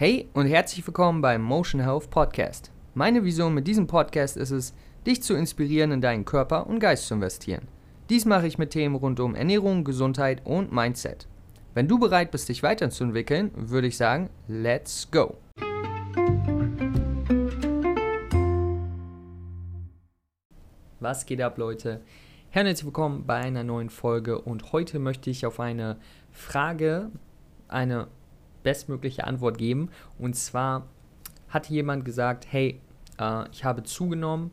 Hey und herzlich willkommen beim Motion Health Podcast. Meine Vision mit diesem Podcast ist es, dich zu inspirieren, in deinen Körper und Geist zu investieren. Dies mache ich mit Themen rund um Ernährung, Gesundheit und Mindset. Wenn du bereit bist, dich weiterzuentwickeln, würde ich sagen, let's go! Was geht ab, Leute? Herzlich willkommen bei einer neuen Folge und heute möchte ich auf eine Frage eine bestmögliche Antwort geben. Und zwar hat jemand gesagt, hey, äh, ich habe zugenommen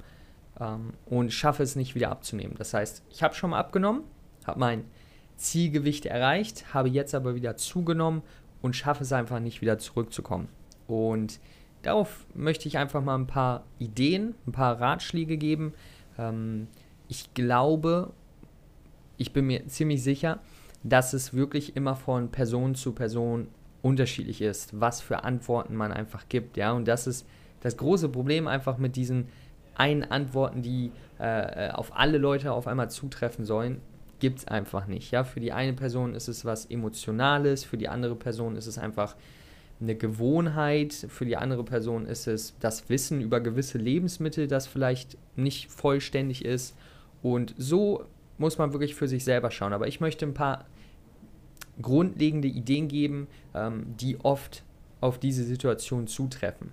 ähm, und schaffe es nicht wieder abzunehmen. Das heißt, ich habe schon mal abgenommen, habe mein Zielgewicht erreicht, habe jetzt aber wieder zugenommen und schaffe es einfach nicht wieder zurückzukommen. Und darauf möchte ich einfach mal ein paar Ideen, ein paar Ratschläge geben. Ähm, ich glaube, ich bin mir ziemlich sicher, dass es wirklich immer von Person zu Person unterschiedlich ist, was für Antworten man einfach gibt, ja, und das ist das große Problem einfach mit diesen einen Antworten, die äh, auf alle Leute auf einmal zutreffen sollen, gibt es einfach nicht, ja, für die eine Person ist es was Emotionales, für die andere Person ist es einfach eine Gewohnheit, für die andere Person ist es das Wissen über gewisse Lebensmittel, das vielleicht nicht vollständig ist. Und so muss man wirklich für sich selber schauen. Aber ich möchte ein paar grundlegende Ideen geben, ähm, die oft auf diese Situation zutreffen.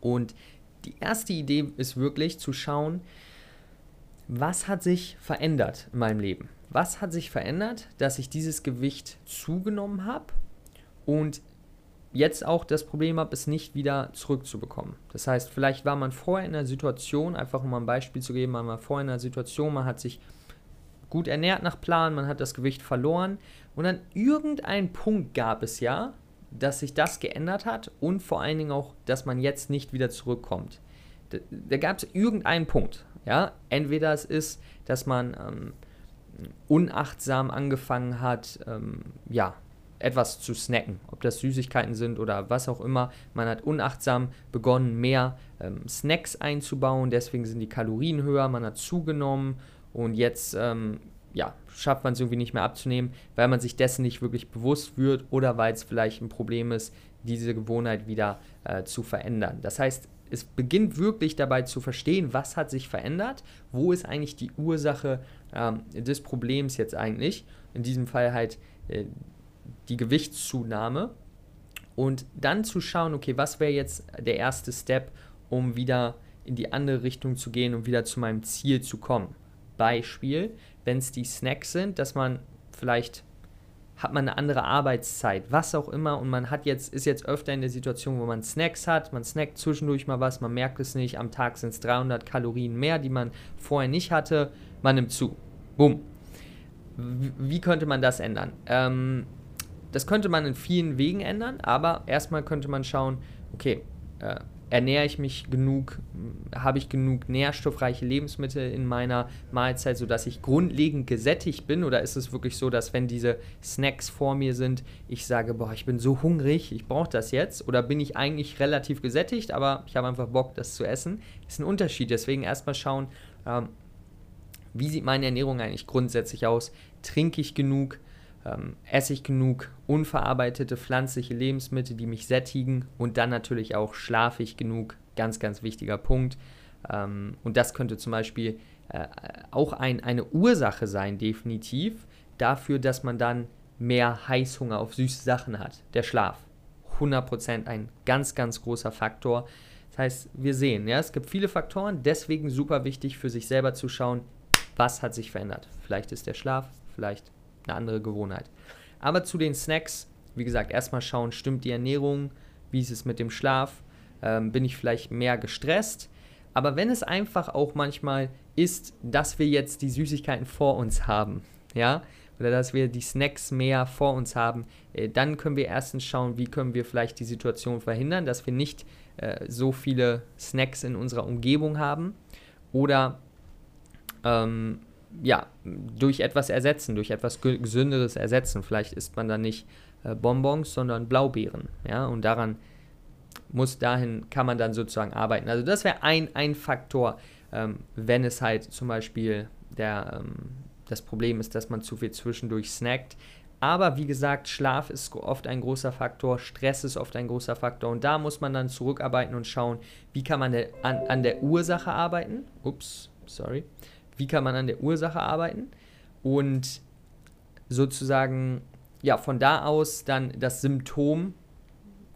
Und die erste Idee ist wirklich zu schauen, was hat sich verändert in meinem Leben? Was hat sich verändert, dass ich dieses Gewicht zugenommen habe und jetzt auch das Problem habe, es nicht wieder zurückzubekommen. Das heißt, vielleicht war man vorher in einer Situation, einfach um mal ein Beispiel zu geben, man war vorher in einer Situation, man hat sich gut ernährt nach Plan, man hat das Gewicht verloren und an irgendeinem Punkt gab es ja, dass sich das geändert hat und vor allen Dingen auch, dass man jetzt nicht wieder zurückkommt. Da, da gab es irgendeinen Punkt. Ja? Entweder es ist, dass man ähm, unachtsam angefangen hat, ähm, ja, etwas zu snacken, ob das Süßigkeiten sind oder was auch immer. Man hat unachtsam begonnen, mehr ähm, Snacks einzubauen, deswegen sind die Kalorien höher, man hat zugenommen und jetzt ähm, ja, schafft man es irgendwie nicht mehr abzunehmen, weil man sich dessen nicht wirklich bewusst wird oder weil es vielleicht ein Problem ist, diese Gewohnheit wieder äh, zu verändern. Das heißt, es beginnt wirklich dabei zu verstehen, was hat sich verändert, wo ist eigentlich die Ursache ähm, des Problems jetzt eigentlich. In diesem Fall halt äh, die Gewichtszunahme. Und dann zu schauen, okay, was wäre jetzt der erste Step, um wieder in die andere Richtung zu gehen und wieder zu meinem Ziel zu kommen. Beispiel, wenn es die Snacks sind, dass man vielleicht hat man eine andere Arbeitszeit, was auch immer und man hat jetzt ist jetzt öfter in der Situation, wo man Snacks hat, man snackt zwischendurch mal was, man merkt es nicht, am Tag sind es 300 Kalorien mehr, die man vorher nicht hatte, man nimmt zu. Bumm. Wie könnte man das ändern? Ähm, das könnte man in vielen Wegen ändern, aber erstmal könnte man schauen, okay, äh, ernähre ich mich genug, habe ich genug nährstoffreiche Lebensmittel in meiner Mahlzeit, sodass ich grundlegend gesättigt bin? Oder ist es wirklich so, dass wenn diese Snacks vor mir sind, ich sage, boah, ich bin so hungrig, ich brauche das jetzt? Oder bin ich eigentlich relativ gesättigt, aber ich habe einfach Bock, das zu essen? Ist ein Unterschied. Deswegen erstmal schauen, ähm, wie sieht meine Ernährung eigentlich grundsätzlich aus? Trinke ich genug? Ähm, esse ich genug unverarbeitete pflanzliche Lebensmittel, die mich sättigen und dann natürlich auch schlafe ich genug, ganz, ganz wichtiger Punkt. Ähm, und das könnte zum Beispiel äh, auch ein, eine Ursache sein, definitiv, dafür, dass man dann mehr Heißhunger auf süße Sachen hat, der Schlaf. 100% ein ganz, ganz großer Faktor. Das heißt, wir sehen, ja, es gibt viele Faktoren, deswegen super wichtig für sich selber zu schauen, was hat sich verändert. Vielleicht ist der Schlaf, vielleicht eine andere Gewohnheit. Aber zu den Snacks, wie gesagt, erstmal schauen, stimmt die Ernährung, wie ist es mit dem Schlaf, ähm, bin ich vielleicht mehr gestresst. Aber wenn es einfach auch manchmal ist, dass wir jetzt die Süßigkeiten vor uns haben, ja, oder dass wir die Snacks mehr vor uns haben, äh, dann können wir erstens schauen, wie können wir vielleicht die Situation verhindern, dass wir nicht äh, so viele Snacks in unserer Umgebung haben. Oder ähm, ja, durch etwas ersetzen, durch etwas Gesünderes ersetzen. Vielleicht isst man dann nicht äh, Bonbons, sondern Blaubeeren. Ja, und daran muss dahin, kann man dann sozusagen arbeiten. Also das wäre ein, ein Faktor, ähm, wenn es halt zum Beispiel der, ähm, das Problem ist, dass man zu viel zwischendurch snackt. Aber wie gesagt, Schlaf ist oft ein großer Faktor, Stress ist oft ein großer Faktor und da muss man dann zurückarbeiten und schauen, wie kann man an, an der Ursache arbeiten. Ups, sorry. Wie kann man an der Ursache arbeiten und sozusagen ja von da aus dann das Symptom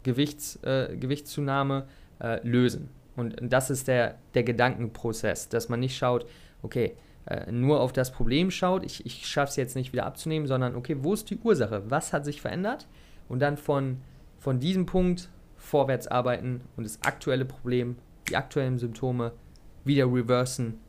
Gewichts, äh, Gewichtszunahme äh, lösen. Und das ist der, der Gedankenprozess, dass man nicht schaut, okay, äh, nur auf das Problem schaut, ich, ich schaffe es jetzt nicht wieder abzunehmen, sondern okay, wo ist die Ursache? Was hat sich verändert? Und dann von, von diesem Punkt vorwärts arbeiten und das aktuelle Problem, die aktuellen Symptome wieder reversen.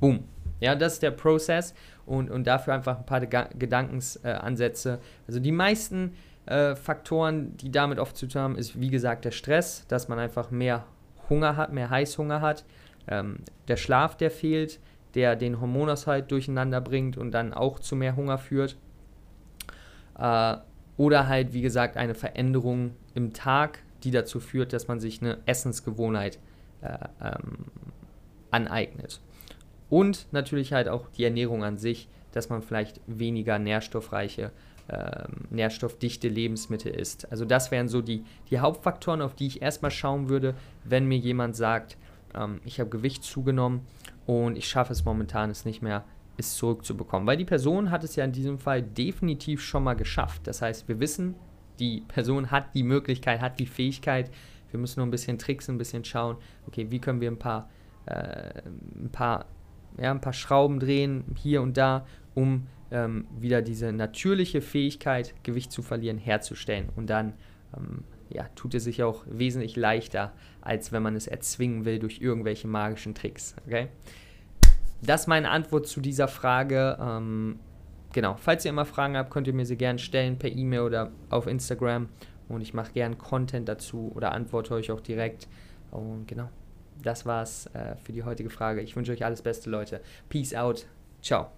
Boom. Ja, das ist der Prozess und, und dafür einfach ein paar Gedankensansätze. also die meisten äh, Faktoren, die damit oft zu tun haben, ist wie gesagt der Stress, dass man einfach mehr Hunger hat, mehr Heißhunger hat, ähm, der Schlaf, der fehlt, der den Hormonaushalt durcheinander bringt und dann auch zu mehr Hunger führt. Äh, oder halt, wie gesagt, eine Veränderung im Tag, die dazu führt, dass man sich eine Essensgewohnheit äh, ähm, aneignet. Und natürlich halt auch die Ernährung an sich, dass man vielleicht weniger nährstoffreiche, äh, nährstoffdichte Lebensmittel isst. Also das wären so die, die Hauptfaktoren, auf die ich erstmal schauen würde, wenn mir jemand sagt, ähm, ich habe Gewicht zugenommen und ich schaffe es momentan es nicht mehr, es zurückzubekommen. Weil die Person hat es ja in diesem Fall definitiv schon mal geschafft. Das heißt, wir wissen, die Person hat die Möglichkeit, hat die Fähigkeit. Wir müssen nur ein bisschen tricksen, ein bisschen schauen, okay, wie können wir ein paar, äh, ein paar, ja, ein paar Schrauben drehen, hier und da, um ähm, wieder diese natürliche Fähigkeit, Gewicht zu verlieren, herzustellen. Und dann ähm, ja, tut es sich auch wesentlich leichter, als wenn man es erzwingen will durch irgendwelche magischen Tricks. Okay? Das ist meine Antwort zu dieser Frage. Ähm, genau, falls ihr immer Fragen habt, könnt ihr mir sie gerne stellen per E-Mail oder auf Instagram. Und ich mache gerne Content dazu oder antworte euch auch direkt. Und genau, das war's äh, für die heutige Frage. Ich wünsche euch alles Beste, Leute. Peace out. Ciao.